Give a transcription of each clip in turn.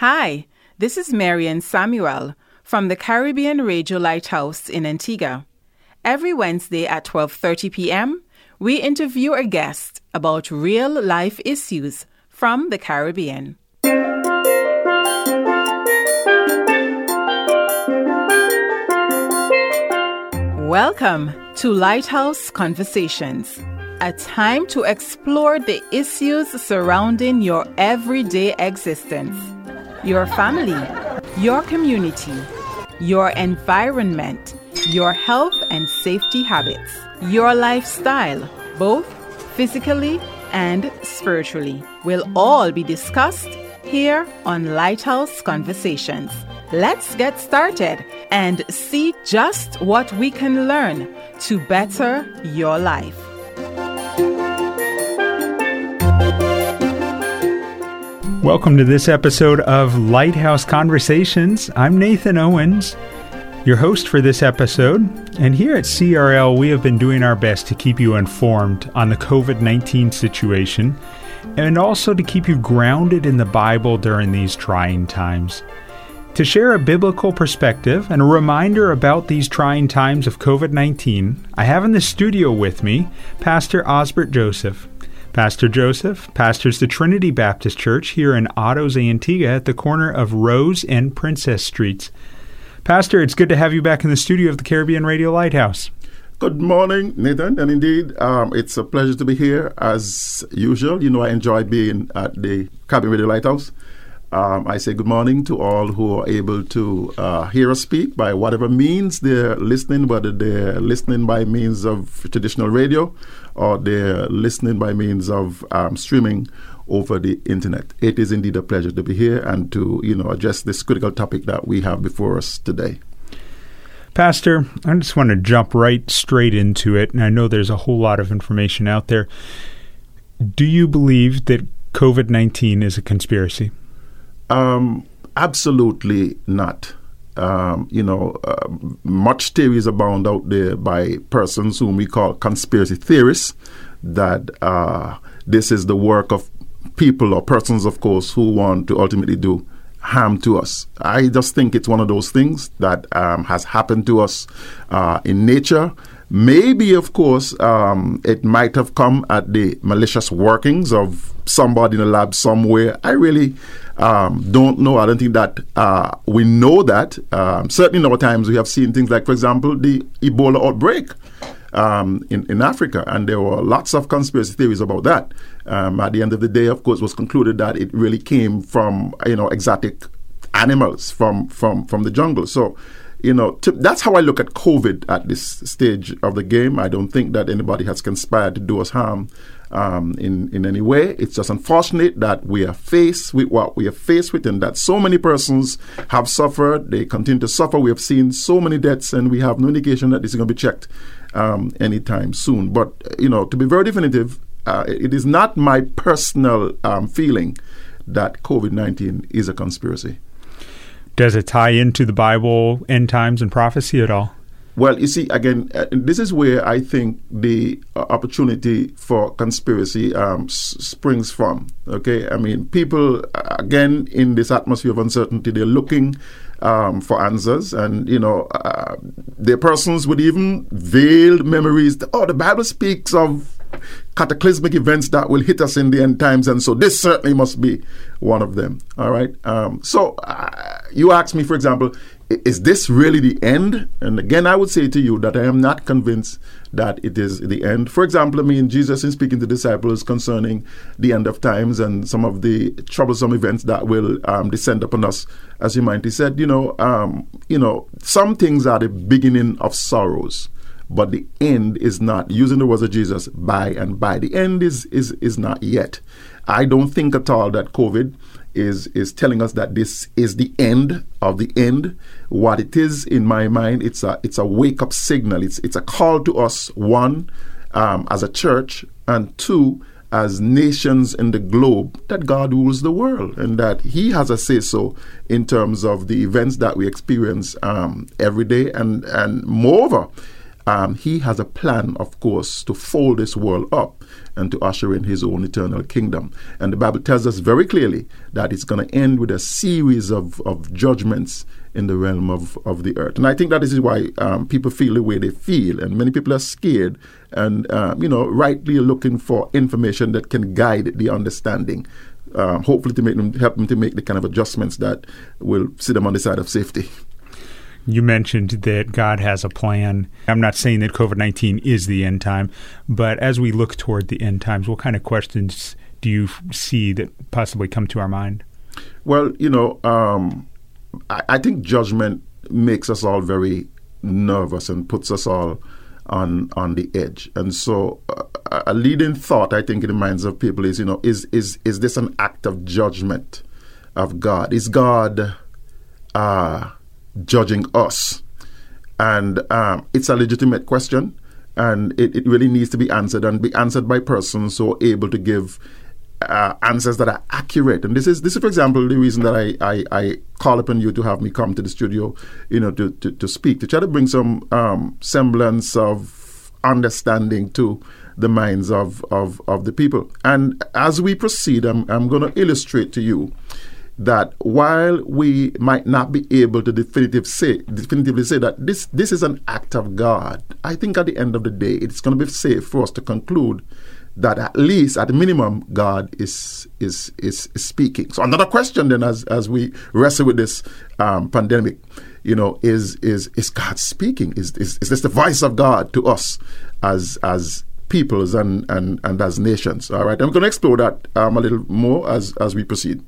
Hi, this is Marian Samuel from the Caribbean Radio Lighthouse in Antigua. Every Wednesday at 12:30 p.m., we interview a guest about real-life issues from the Caribbean. Welcome to Lighthouse Conversations, a time to explore the issues surrounding your everyday existence, your family, your community, your environment, your health and safety habits, your lifestyle, both physically and spiritually, will all be discussed here on Lighthouse Conversations. Let's get started and see just what we can learn to better your life. Welcome to this episode of Lighthouse Conversations. I'm Nathan Owens, your host for this episode. And here at CRL, we have been doing our best to keep you informed on the COVID 19 situation and also to keep you grounded in the Bible during these trying times. To share a biblical perspective and a reminder about these trying times of COVID 19, I have in the studio with me Pastor Osbert Joseph. Pastor Joseph pastors the Trinity Baptist Church here in Otto's Antigua at the corner of Rose and Princess Streets. Pastor, it's good to have you back in the studio of the Caribbean Radio Lighthouse. Good morning, Nathan. And indeed, um, it's a pleasure to be here as usual. You know, I enjoy being at the Caribbean Radio Lighthouse. Um, I say good morning to all who are able to uh, hear us speak by whatever means they're listening, whether they're listening by means of traditional radio or they're listening by means of um, streaming over the internet. It is indeed a pleasure to be here and to you know address this critical topic that we have before us today. Pastor, I just want to jump right straight into it, and I know there's a whole lot of information out there. Do you believe that COVID 19 is a conspiracy? Um, absolutely not. Um, you know, uh, much theories abound out there by persons whom we call conspiracy theorists that uh, this is the work of people or persons, of course, who want to ultimately do harm to us. I just think it's one of those things that um, has happened to us uh, in nature. Maybe, of course, um, it might have come at the malicious workings of somebody in a lab somewhere. I really um, don't know. I don't think that uh, we know that. Um, certainly, in our times, we have seen things like, for example, the Ebola outbreak. Um, in, in Africa, and there were lots of conspiracy theories about that. Um, at the end of the day, of course, was concluded that it really came from you know exotic animals from from from the jungle. So, you know, to, that's how I look at COVID at this stage of the game. I don't think that anybody has conspired to do us harm um, in in any way. It's just unfortunate that we are faced with what we are faced with, and that so many persons have suffered. They continue to suffer. We have seen so many deaths, and we have no indication that this is going to be checked um, anytime soon. But you know, to be very definitive, uh, it is not my personal um, feeling that COVID nineteen is a conspiracy. Does it tie into the Bible, end times, and prophecy at all? Well, you see, again, uh, this is where I think the uh, opportunity for conspiracy um, s- springs from. Okay, I mean, people uh, again in this atmosphere of uncertainty, they're looking um, for answers, and you know, uh, there persons with even veiled memories. Oh, the Bible speaks of cataclysmic events that will hit us in the end times, and so this certainly must be one of them. All right. Um, so uh, you ask me, for example, is this really the end? And again, I would say to you that I am not convinced that it is the end. For example, I mean, Jesus in speaking to disciples concerning the end of times and some of the troublesome events that will um, descend upon us, as he might, he said, you know, um, you know, some things are the beginning of sorrows but the end is not using the words of Jesus by and by. The end is is is not yet. I don't think at all that COVID is is telling us that this is the end of the end. What it is in my mind, it's a it's a wake up signal. It's it's a call to us one um, as a church and two as nations in the globe that God rules the world and that He has a say so in terms of the events that we experience um, every day and and moreover um, he has a plan, of course, to fold this world up and to usher in his own eternal kingdom. And the Bible tells us very clearly that it's going to end with a series of, of judgments in the realm of, of the earth. And I think that is why um, people feel the way they feel. And many people are scared and, uh, you know, rightly looking for information that can guide the understanding. Uh, hopefully, to make them help them to make the kind of adjustments that will sit them on the side of safety. You mentioned that God has a plan. I'm not saying that COVID 19 is the end time, but as we look toward the end times, what kind of questions do you see that possibly come to our mind? Well, you know, um, I, I, think judgment makes us all very nervous and puts us all on on the edge. And so, uh, a leading thought I think in the minds of people is, you know, is is is this an act of judgment of God? Is God uh, judging us? And um, it's a legitimate question, and it, it really needs to be answered and be answered by persons who are able to give uh, answers that are accurate. And this is this is, for example, the reason that I, I, I, call upon you to have me come to the studio, you know, to, to, to speak, to try to bring some um, semblance of understanding to the minds of, of, of the people. And as we proceed, I'm, I'm going to illustrate to you that while we might not be able to definitive say, definitively say that this, this is an act of God, I think at the end of the day, it's going to be safe for us to conclude that at least, at minimum, God is is is, is speaking. So another question then, as as we wrestle with this um, pandemic, you know, is is is God speaking? Is, is is this the voice of God to us as as peoples and and and as nations? All right, I'm going to explore that um, a little more as as we proceed.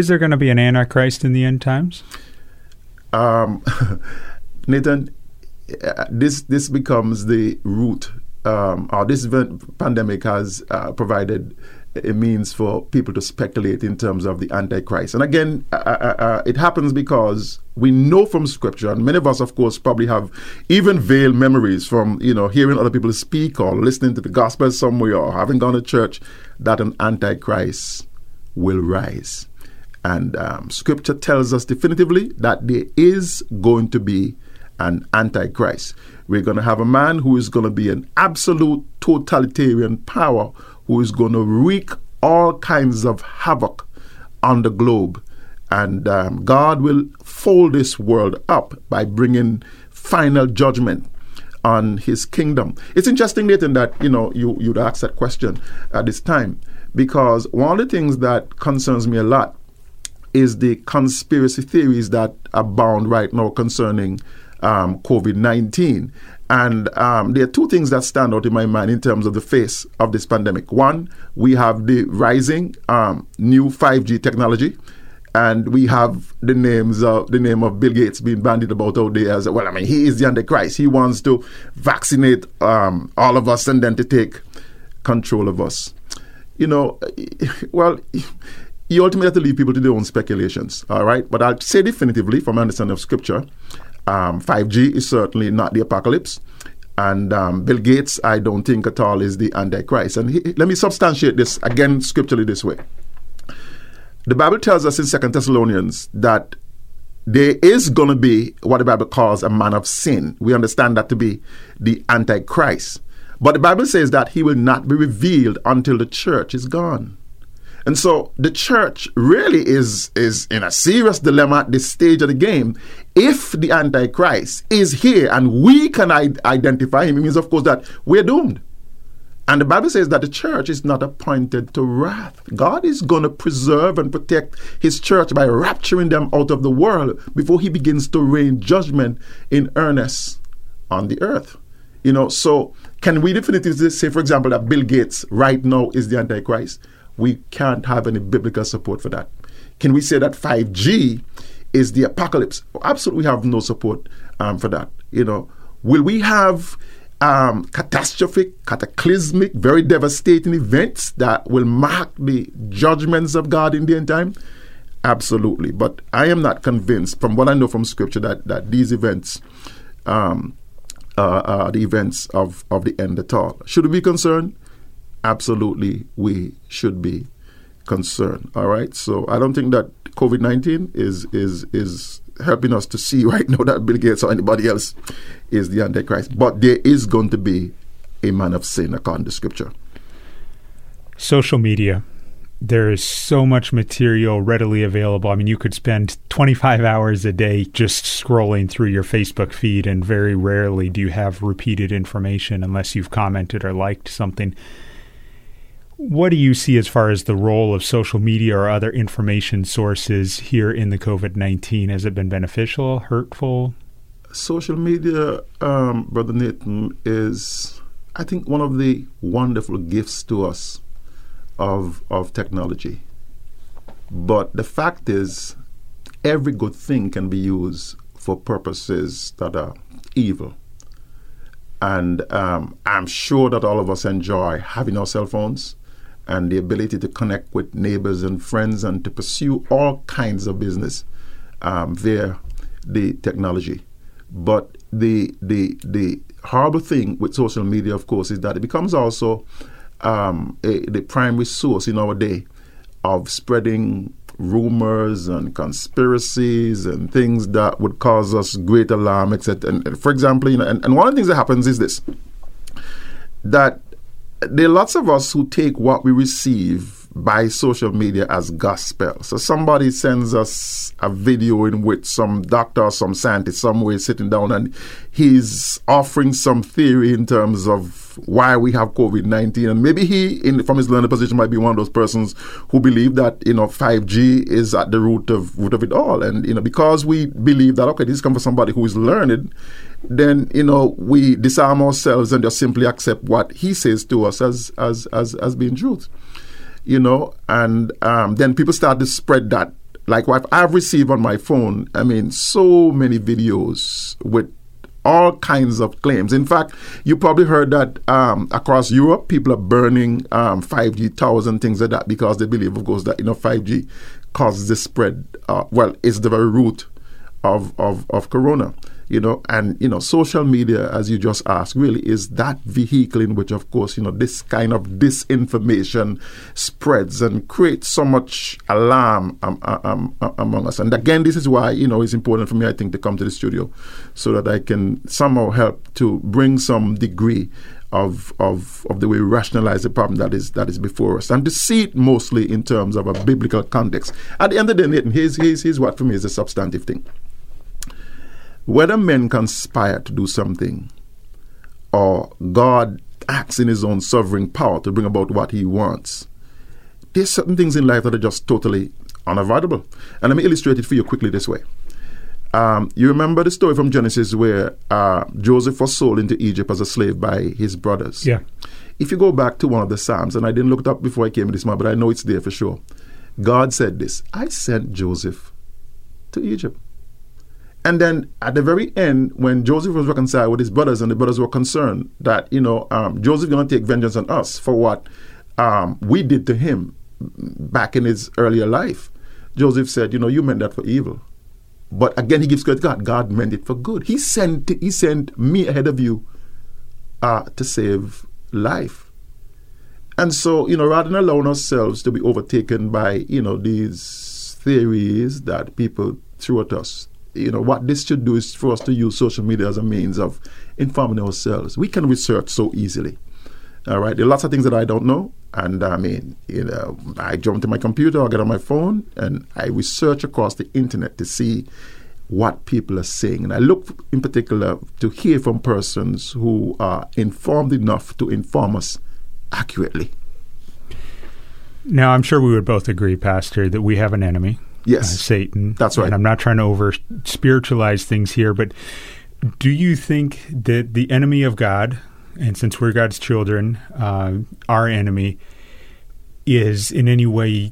Is there going to be an Antichrist in the end times? Um, Nathan, uh, this this becomes the root, um, or this pandemic has uh, provided a means for people to speculate in terms of the Antichrist. And again, uh, uh, uh, it happens because we know from Scripture, and many of us, of course, probably have even veiled memories from you know hearing other people speak or listening to the gospel somewhere or having gone to church, that an Antichrist will rise. And um, scripture tells us definitively that there is going to be an antichrist. We're going to have a man who is going to be an absolute totalitarian power who is going to wreak all kinds of havoc on the globe. And um, God will fold this world up by bringing final judgment on his kingdom. It's interesting, Nathan, that you know you, you'd ask that question at this time because one of the things that concerns me a lot is the conspiracy theories that abound right now concerning um, COVID 19. And um, there are two things that stand out in my mind in terms of the face of this pandemic. One, we have the rising um, new 5G technology. And we have the names of the name of Bill Gates being bandied about out there as well. I mean, he is the Antichrist. He wants to vaccinate um, all of us and then to take control of us. You know, well, you ultimately have to leave people to their own speculations, all right? But I'll say definitively, from my understanding of Scripture, um, 5G is certainly not the apocalypse. And um, Bill Gates, I don't think at all is the Antichrist. And he, let me substantiate this again scripturally this way. The Bible tells us in Second Thessalonians that there is going to be what the Bible calls a man of sin. We understand that to be the Antichrist. But the Bible says that he will not be revealed until the church is gone. And so the church really is is in a serious dilemma at this stage of the game. If the Antichrist is here and we can identify him, it means, of course, that we're doomed. And the Bible says that the church is not appointed to wrath. God is going to preserve and protect his church by rapturing them out of the world before he begins to rain judgment in earnest on the earth. You know, so can we definitively say, for example, that Bill Gates right now is the Antichrist? We can't have any biblical support for that. Can we say that 5G is the apocalypse? Absolutely, we have no support um, for that. You know, will we have um, catastrophic, cataclysmic, very devastating events that will mark the judgments of God in the end time? Absolutely, but I am not convinced, from what I know from Scripture, that that these events um, uh, are the events of, of the end at all. Should we be concerned? Absolutely we should be concerned. All right. So I don't think that COVID nineteen is is is helping us to see right now that Bill Gates or anybody else is the Antichrist. But there is going to be a man of sin according to Scripture. Social media. There is so much material readily available. I mean, you could spend 25 hours a day just scrolling through your Facebook feed, and very rarely do you have repeated information unless you've commented or liked something. What do you see as far as the role of social media or other information sources here in the COVID 19? Has it been beneficial, hurtful? Social media, um, Brother Nathan, is, I think, one of the wonderful gifts to us of, of technology. But the fact is, every good thing can be used for purposes that are evil. And um, I'm sure that all of us enjoy having our cell phones and the ability to connect with neighbors and friends and to pursue all kinds of business um, via the technology. But the the the horrible thing with social media, of course, is that it becomes also um, a, the primary source in our day of spreading rumors and conspiracies and things that would cause us great alarm, etc. And, for example, you know, and, and one of the things that happens is this: that there are lots of us who take what we receive by social media as gospel. So somebody sends us a video in which some doctor or some scientist somewhere sitting down and he's offering some theory in terms of why we have COVID nineteen, and maybe he, in, from his learned position, might be one of those persons who believe that you know five G is at the root of root of it all, and you know because we believe that okay, this comes from somebody who is learned, then you know we disarm ourselves and just simply accept what he says to us as as as as being truth you know, and um, then people start to spread that. Like what I've received on my phone, I mean, so many videos with all kinds of claims. In fact, you probably heard that um, across Europe, people are burning um, 5G towers and things like that because they believe, of course, that you know 5G causes the spread. Uh, well, it's the very root of of, of corona you know, and you know, social media, as you just asked, really is that vehicle in which, of course, you know, this kind of disinformation spreads and creates so much alarm um, um, um, among us. And again, this is why you know it's important for me, I think, to come to the studio so that I can somehow help to bring some degree of, of, of the way we rationalize the problem that is that is before us, and to see it mostly in terms of a biblical context. At the end of the day, Nathan, here's, here's, here's what for me is a substantive thing whether men conspire to do something or God acts in his own sovereign power to bring about what he wants, there's certain things in life that are just totally unavoidable. And let me illustrate it for you quickly this way. Um, you remember the story from Genesis where uh, Joseph was sold into Egypt as a slave by his brothers. Yeah. If you go back to one of the Psalms, and I didn't look it up before I came to this morning, but I know it's there for sure. God said this I sent Joseph to Egypt. And then at the very end, when Joseph was reconciled with his brothers, and the brothers were concerned that you know um, Joseph going to take vengeance on us for what um, we did to him back in his earlier life, Joseph said, you know, you meant that for evil, but again he gives credit to God. God meant it for good. He sent he sent me ahead of you uh, to save life. And so, you know, rather than allowing ourselves to be overtaken by, you know, these theories that people throw at us, you know, what this should do is for us to use social media as a means of informing ourselves. We can research so easily. All right, there are lots of things that I don't know, and I mean, you know, I jump to my computer, I get on my phone, and I research across the internet to see what people are saying, and I look in particular to hear from persons who are informed enough to inform us accurately. Now, I'm sure we would both agree, Pastor, that we have an enemy Yes. uh, Satan. That's right. And I'm not trying to over spiritualize things here, but do you think that the enemy of God, and since we're God's children, uh, our enemy, is in any way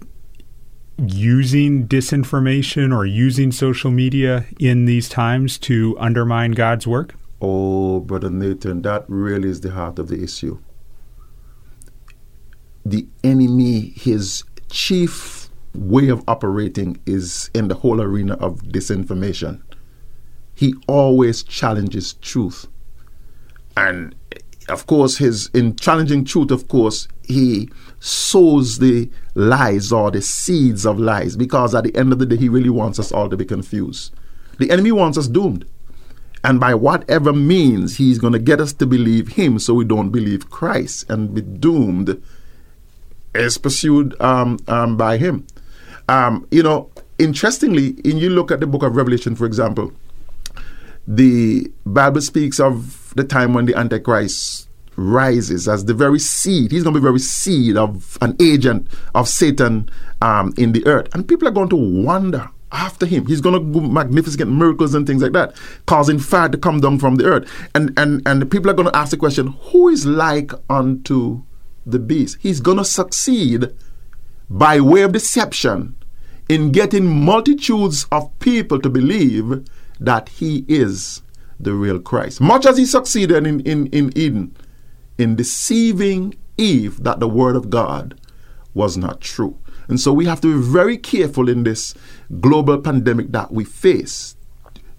using disinformation or using social media in these times to undermine God's work? Oh, Brother Nathan, that really is the heart of the issue. The enemy, his chief way of operating is in the whole arena of disinformation. He always challenges truth. And of course, his in challenging truth, of course, he sows the lies or the seeds of lies because at the end of the day, he really wants us all to be confused. The enemy wants us doomed. And by whatever means, he's going to get us to believe him so we don't believe Christ and be doomed is pursued um, um, by him. Um, you know, interestingly, in you look at the book of Revelation, for example, the Bible speaks of the time when the Antichrist rises as the very seed. He's going to be the very seed of an agent of Satan um, in the earth. And people are going to wonder after him. He's going to do magnificent miracles and things like that, causing fire to come down from the earth. And, and, and people are going to ask the question who is like unto the beast? He's going to succeed by way of deception in getting multitudes of people to believe that he is the real Christ. Much as he succeeded in, in, in Eden in deceiving Eve that the word of God was not true. And so we have to be very careful in this global pandemic that we face,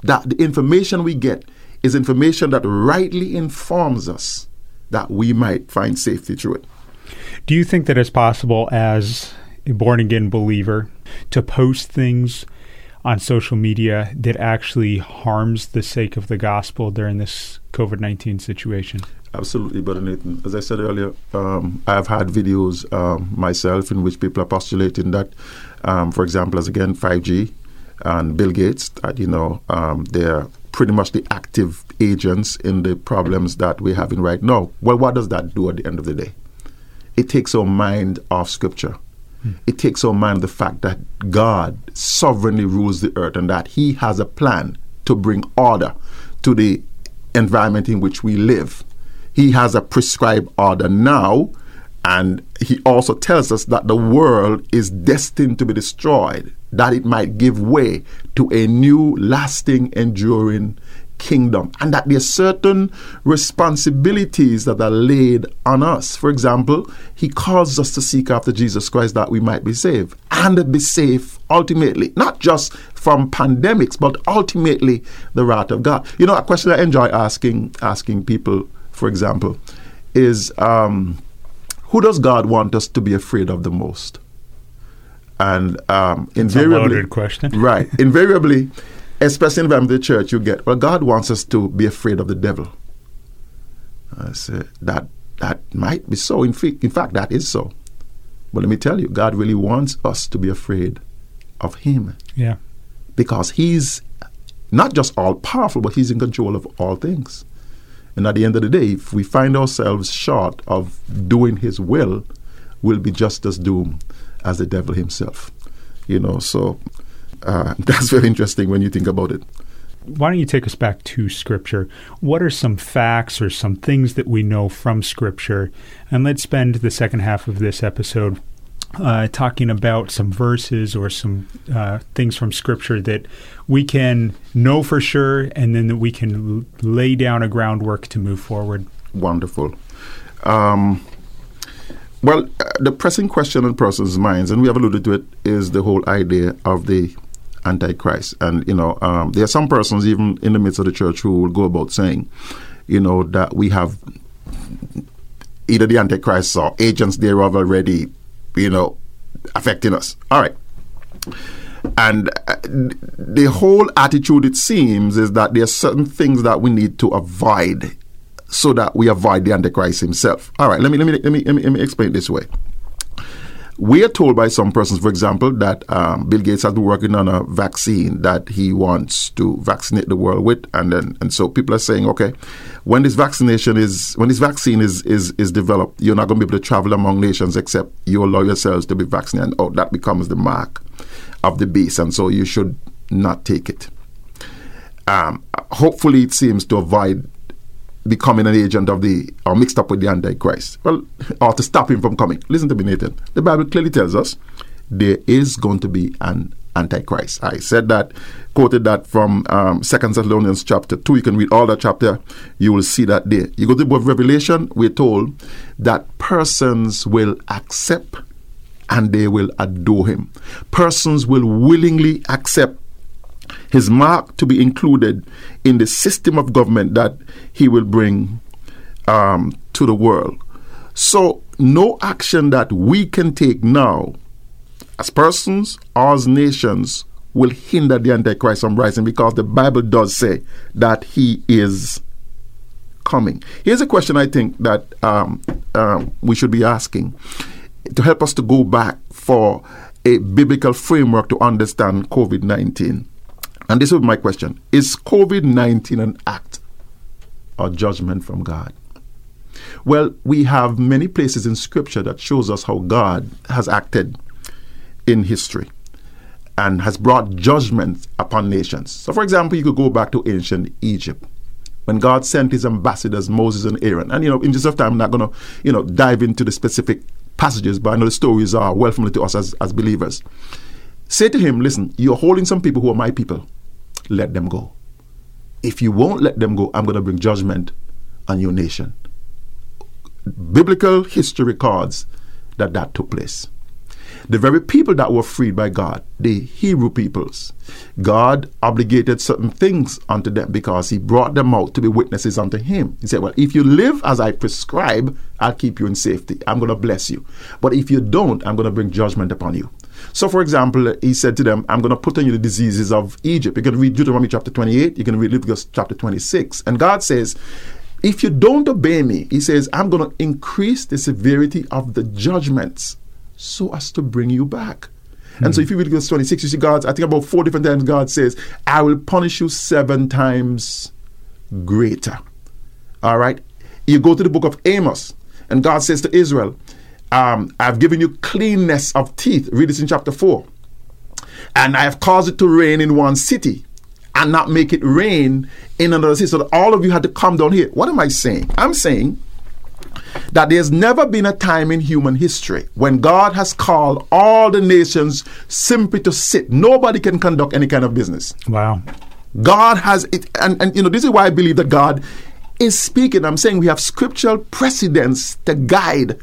that the information we get is information that rightly informs us that we might find safety through it. Do you think that it's possible as born again believer to post things on social media that actually harms the sake of the gospel during this COVID 19 situation? Absolutely, Brother Nathan. As I said earlier, um, I have had videos um, myself in which people are postulating that, um, for example, as again 5G and Bill Gates, that you know um, they're pretty much the active agents in the problems that we're having right now. Well, what does that do at the end of the day? It takes our mind off Scripture. It takes our mind the fact that God sovereignly rules the earth and that He has a plan to bring order to the environment in which we live. He has a prescribed order now, and he also tells us that the world is destined to be destroyed, that it might give way to a new, lasting, enduring kingdom, and that there are certain responsibilities that are laid on us. For example, he calls us to seek after Jesus Christ that we might be saved and be safe ultimately, not just from pandemics, but ultimately the wrath of God. You know, a question I enjoy asking asking people for example, is um, who does God want us to be afraid of the most? And um, invariably, question, right? Invariably, especially in the church, you get well. God wants us to be afraid of the devil. I say that that might be so. In, f- in fact, that is so. But let me tell you, God really wants us to be afraid of Him. Yeah, because He's not just all powerful, but He's in control of all things. And at the end of the day, if we find ourselves short of doing His will, we'll be just as doomed as the devil himself. You know, so uh, that's very interesting when you think about it. Why don't you take us back to Scripture? What are some facts or some things that we know from Scripture? And let's spend the second half of this episode uh, talking about some verses or some uh, things from Scripture that we can know for sure, and then that we can l- lay down a groundwork to move forward. Wonderful. Um, well, uh, the pressing question on persons' minds, and we have alluded to it, is the whole idea of the Antichrist. And, you know, um, there are some persons, even in the midst of the church, who will go about saying, you know, that we have either the Antichrist or agents thereof already you know, affecting us. All right. And uh, the whole attitude, it seems, is that there are certain things that we need to avoid so that we avoid the Antichrist himself. All right, let me, let me, let me, let me, let me explain it this way we are told by some persons, for example, that um, Bill Gates has been working on a vaccine that he wants to vaccinate the world with, and then and so people are saying, okay, when this vaccination is when this vaccine is is is developed, you're not going to be able to travel among nations except you allow yourselves to be vaccinated. Oh, that becomes the mark of the beast, and so you should not take it. Um, hopefully, it seems to avoid becoming an agent of the or mixed up with the Antichrist. Well, or to stop him from coming. Listen to me, Nathan. The Bible clearly tells us there is going to be an Antichrist. I said that, quoted that from um, Second Thessalonians chapter two. You can read all that chapter. You will see that there. You go to the book of Revelation. We're told that persons will accept and they will adore him. Persons will willingly accept his mark to be included in the system of government that he will bring um, to the world. So, no action that we can take now as persons or as nations will hinder the Antichrist from rising because the Bible does say that he is coming. Here's a question I think that um, um, we should be asking to help us to go back for a biblical framework to understand COVID 19. And this is my question Is COVID 19 an act or judgment from God? Well, we have many places in Scripture that shows us how God has acted in history and has brought judgment upon nations. So, for example, you could go back to ancient Egypt when God sent his ambassadors, Moses and Aaron. And, you know, in just of time, I'm not going to, you know, dive into the specific passages, but I know the stories are well familiar to us as, as believers. Say to him, listen, you're holding some people who are my people. Let them go. If you won't let them go, I'm going to bring judgment on your nation. Biblical history records that that took place. The very people that were freed by God, the Hebrew peoples, God obligated certain things unto them because He brought them out to be witnesses unto Him. He said, Well, if you live as I prescribe, I'll keep you in safety. I'm going to bless you. But if you don't, I'm going to bring judgment upon you. So, for example, he said to them, I'm going to put on you the diseases of Egypt. You can read Deuteronomy chapter 28, you can read Leviticus chapter 26. And God says, if you don't obey me, he says, I'm going to increase the severity of the judgments so as to bring you back. Mm-hmm. And so if you read verse 26, you see God, I think about four different times God says, I will punish you seven times greater. All right? You go to the book of Amos, and God says to Israel, um, I've given you cleanness of teeth. Read this in chapter 4. And I have caused it to rain in one city and not make it rain in another city. So that all of you had to come down here. What am I saying? I'm saying that there's never been a time in human history when God has called all the nations simply to sit. Nobody can conduct any kind of business. Wow. God has it, and, and you know, this is why I believe that God is speaking. I'm saying we have scriptural precedents to guide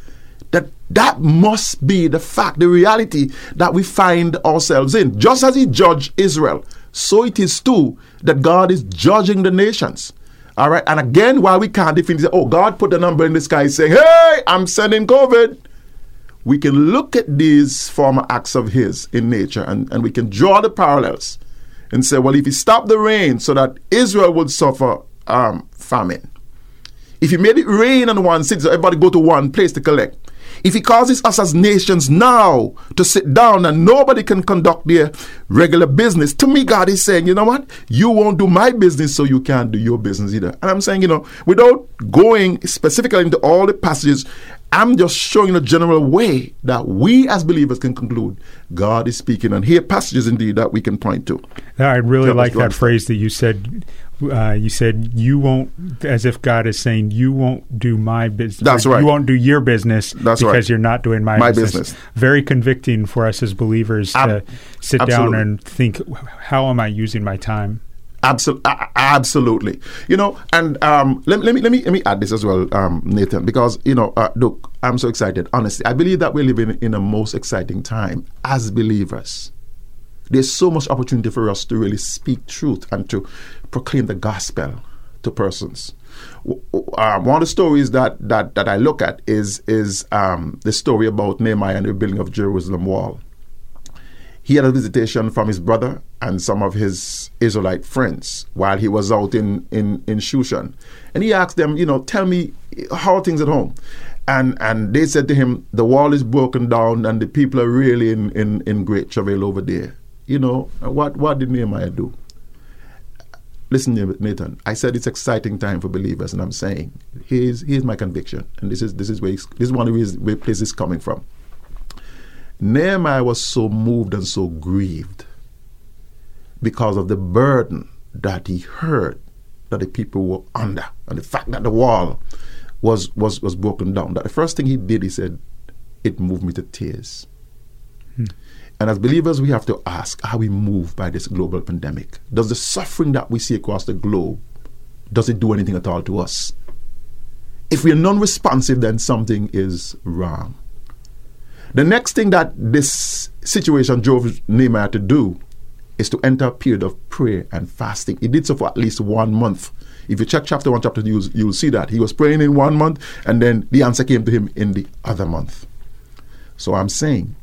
that that must be the fact, the reality that we find ourselves in. Just as He judged Israel, so it is too that God is judging the nations. All right. And again, while we can't define, say, oh, God put a number in the sky saying, hey, I'm sending COVID. We can look at these former acts of His in nature and, and we can draw the parallels and say, well, if He stopped the rain so that Israel would suffer um, famine, if He made it rain on one city so everybody go to one place to collect, if he causes us as nations now to sit down and nobody can conduct their regular business, to me, God is saying, you know what? You won't do my business, so you can't do your business either. And I'm saying, you know, without going specifically into all the passages, I'm just showing a general way that we as believers can conclude God is speaking. And here passages indeed that we can point to. I really like that phrase that you said uh, you said you won't, as if God is saying you won't do my business. That's right. You won't do your business That's because right. you're not doing my, my business. business. Very convicting for us as believers Ab- to sit absolutely. down and think, how am I using my time? Absolutely, absolutely. You know, and um, let, let me let me let me add this as well, um, Nathan, because you know, uh, look, I'm so excited. Honestly, I believe that we're living in a most exciting time as believers. There's so much opportunity for us to really speak truth and to proclaim the gospel to persons. Um, one of the stories that, that, that I look at is is um, the story about Nehemiah and the building of Jerusalem wall. He had a visitation from his brother and some of his Israelite friends while he was out in, in, in Shushan. And he asked them, you know, tell me how are things at home? And and they said to him, the wall is broken down and the people are really in, in, in great travail over there. You know, what, what did Nehemiah do? Listen, Nathan. I said it's exciting time for believers, and I'm saying here's here's my conviction, and this is this is where this is one of the where place is coming from. Nehemiah was so moved and so grieved because of the burden that he heard that the people were under, and the fact that the wall was was was broken down. That the first thing he did, he said, it moved me to tears. Hmm. And as believers, we have to ask are we moved by this global pandemic? Does the suffering that we see across the globe, does it do anything at all to us? If we are non responsive, then something is wrong. The next thing that this situation drove Nehemiah to do is to enter a period of prayer and fasting. He did so for at least one month. If you check chapter 1, chapter 2, you'll, you'll see that. He was praying in one month, and then the answer came to him in the other month. So I'm saying,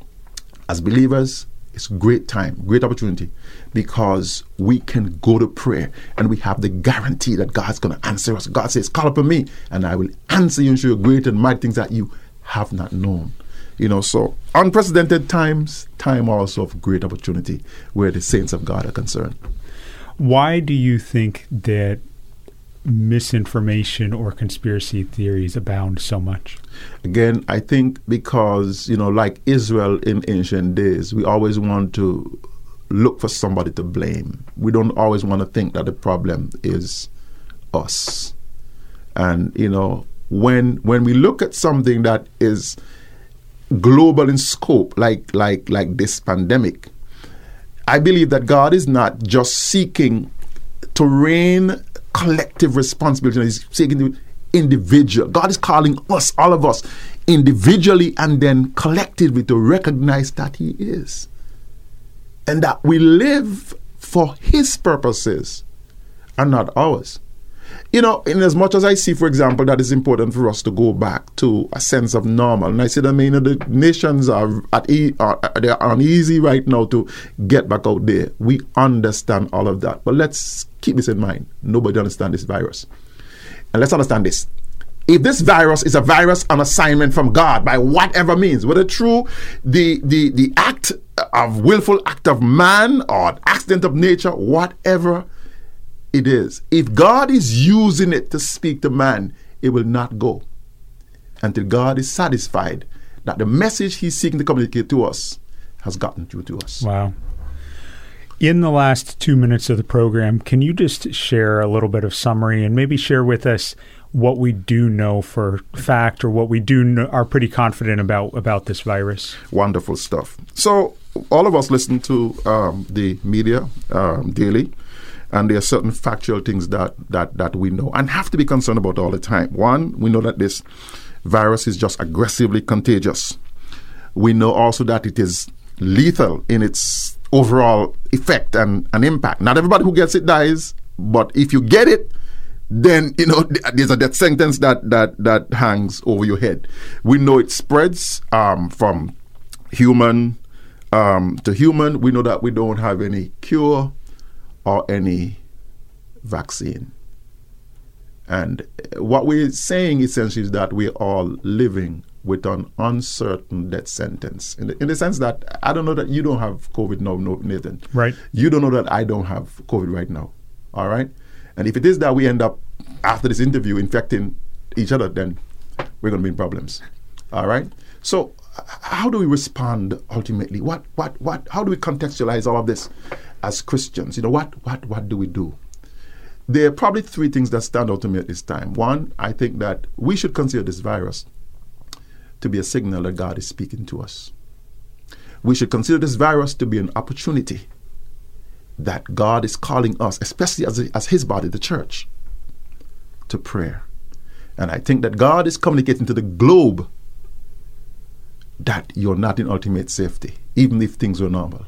as believers, it's great time, great opportunity, because we can go to prayer and we have the guarantee that God's going to answer us. God says, Call upon me, and I will answer you and show you great and mighty things that you have not known. You know, so unprecedented times, time also of great opportunity where the saints of God are concerned. Why do you think that misinformation or conspiracy theories abound so much? Again, I think because, you know, like Israel in ancient days, we always want to look for somebody to blame. We don't always want to think that the problem is us. And, you know, when when we look at something that is global in scope, like like like this pandemic, I believe that God is not just seeking to reign collective responsibility. He's seeking the individual. God is calling us, all of us, individually and then collectively to recognize that He is. And that we live for His purposes and not ours you know, in as much as I see, for example, that it's important for us to go back to a sense of normal, and I said, I mean, the nations are at e- are, they're uneasy right now to get back out there. We understand all of that, but let's keep this in mind. Nobody understands this virus, and let's understand this. If this virus is a virus on assignment from God by whatever means, whether through the the the act of willful act of man or accident of nature, whatever it is. If God is using it to speak to man, it will not go until God is satisfied that the message He's seeking to communicate to us has gotten through to us. Wow. In the last two minutes of the program, can you just share a little bit of summary and maybe share with us what we do know for fact or what we do know, are pretty confident about about this virus? Wonderful stuff. So, all of us listen to um, the media um, daily and there are certain factual things that, that, that we know and have to be concerned about all the time. One, we know that this virus is just aggressively contagious. We know also that it is lethal in its overall effect and, and impact. Not everybody who gets it dies, but if you get it, then you know there's a death sentence that that that hangs over your head. We know it spreads um, from human um, to human. We know that we don't have any cure or any vaccine. And what we're saying essentially is that we're all living with an uncertain death sentence. In the, in the sense that I don't know that you don't have COVID now, no, Nathan. Right. You don't know that I don't have COVID right now. All right. And if it is that we end up after this interview infecting each other, then we're going to be in problems. All right. So how do we respond ultimately? What, what, what? How do we contextualize all of this? As Christians, you know, what, what, what do we do? There are probably three things that stand out to me at this time. One, I think that we should consider this virus to be a signal that God is speaking to us. We should consider this virus to be an opportunity that God is calling us, especially as, as His body, the church, to prayer. And I think that God is communicating to the globe that you're not in ultimate safety, even if things were normal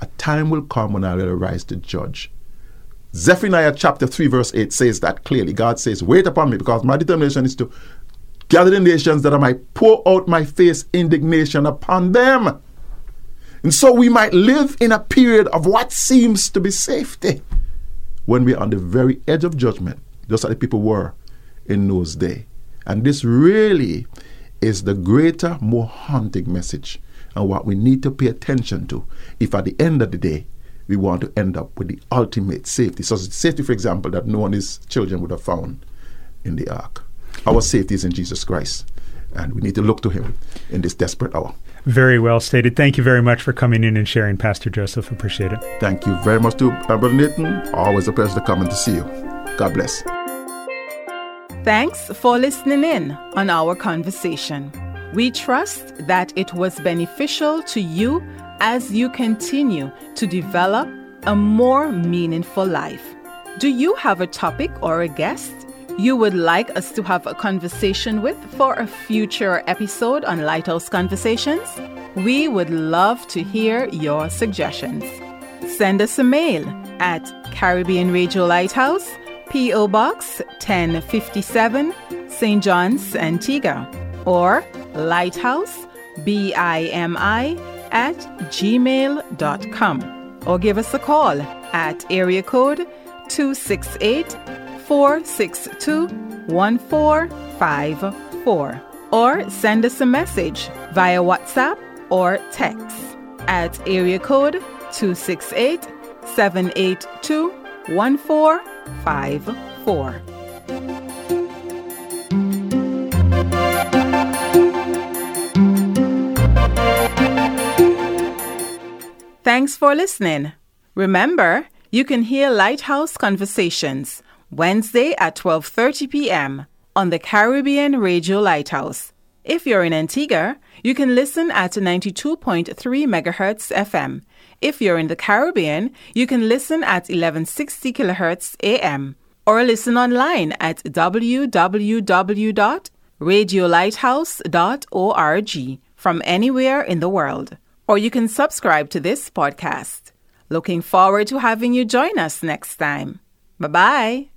a time will come when I will arise to judge. Zephaniah chapter 3, verse 8 says that clearly. God says, Wait upon me, because my determination is to gather the nations that I might pour out my face indignation upon them. And so we might live in a period of what seems to be safety when we're on the very edge of judgment, just like the people were in those days. And this really is the greater, more haunting message and what we need to pay attention to if at the end of the day we want to end up with the ultimate safety. So, safety, for example, that Noah and his children would have found in the ark. Our safety is in Jesus Christ, and we need to look to Him in this desperate hour. Very well stated. Thank you very much for coming in and sharing, Pastor Joseph. Appreciate it. Thank you very much to Brother Nathan. Always a pleasure to come and to see you. God bless. Thanks for listening in on our conversation. We trust that it was beneficial to you as you continue to develop a more meaningful life. Do you have a topic or a guest you would like us to have a conversation with for a future episode on Lighthouse Conversations? We would love to hear your suggestions. send us a mail at Caribbean Radio Lighthouse, P.O. Box 1057, St. John's, Antigua, or Lighthouse, B I M I, at gmail.com, or give us a call at area code 268 462 1454, or send us a message via WhatsApp or text at area code 268 782 1454. Thanks for listening. Remember, you can hear Lighthouse Conversations Wednesday at 12:30 p.m. on the Caribbean Radio Lighthouse. If you're in Antigua, you can listen at 92.3 MHz FM. If you're in the Caribbean, you can listen at 1160 kHz AM or listen online at www.radiolighthouse.org from anywhere in the world. Or you can subscribe to this podcast. Looking forward to having you join us next time. Bye bye.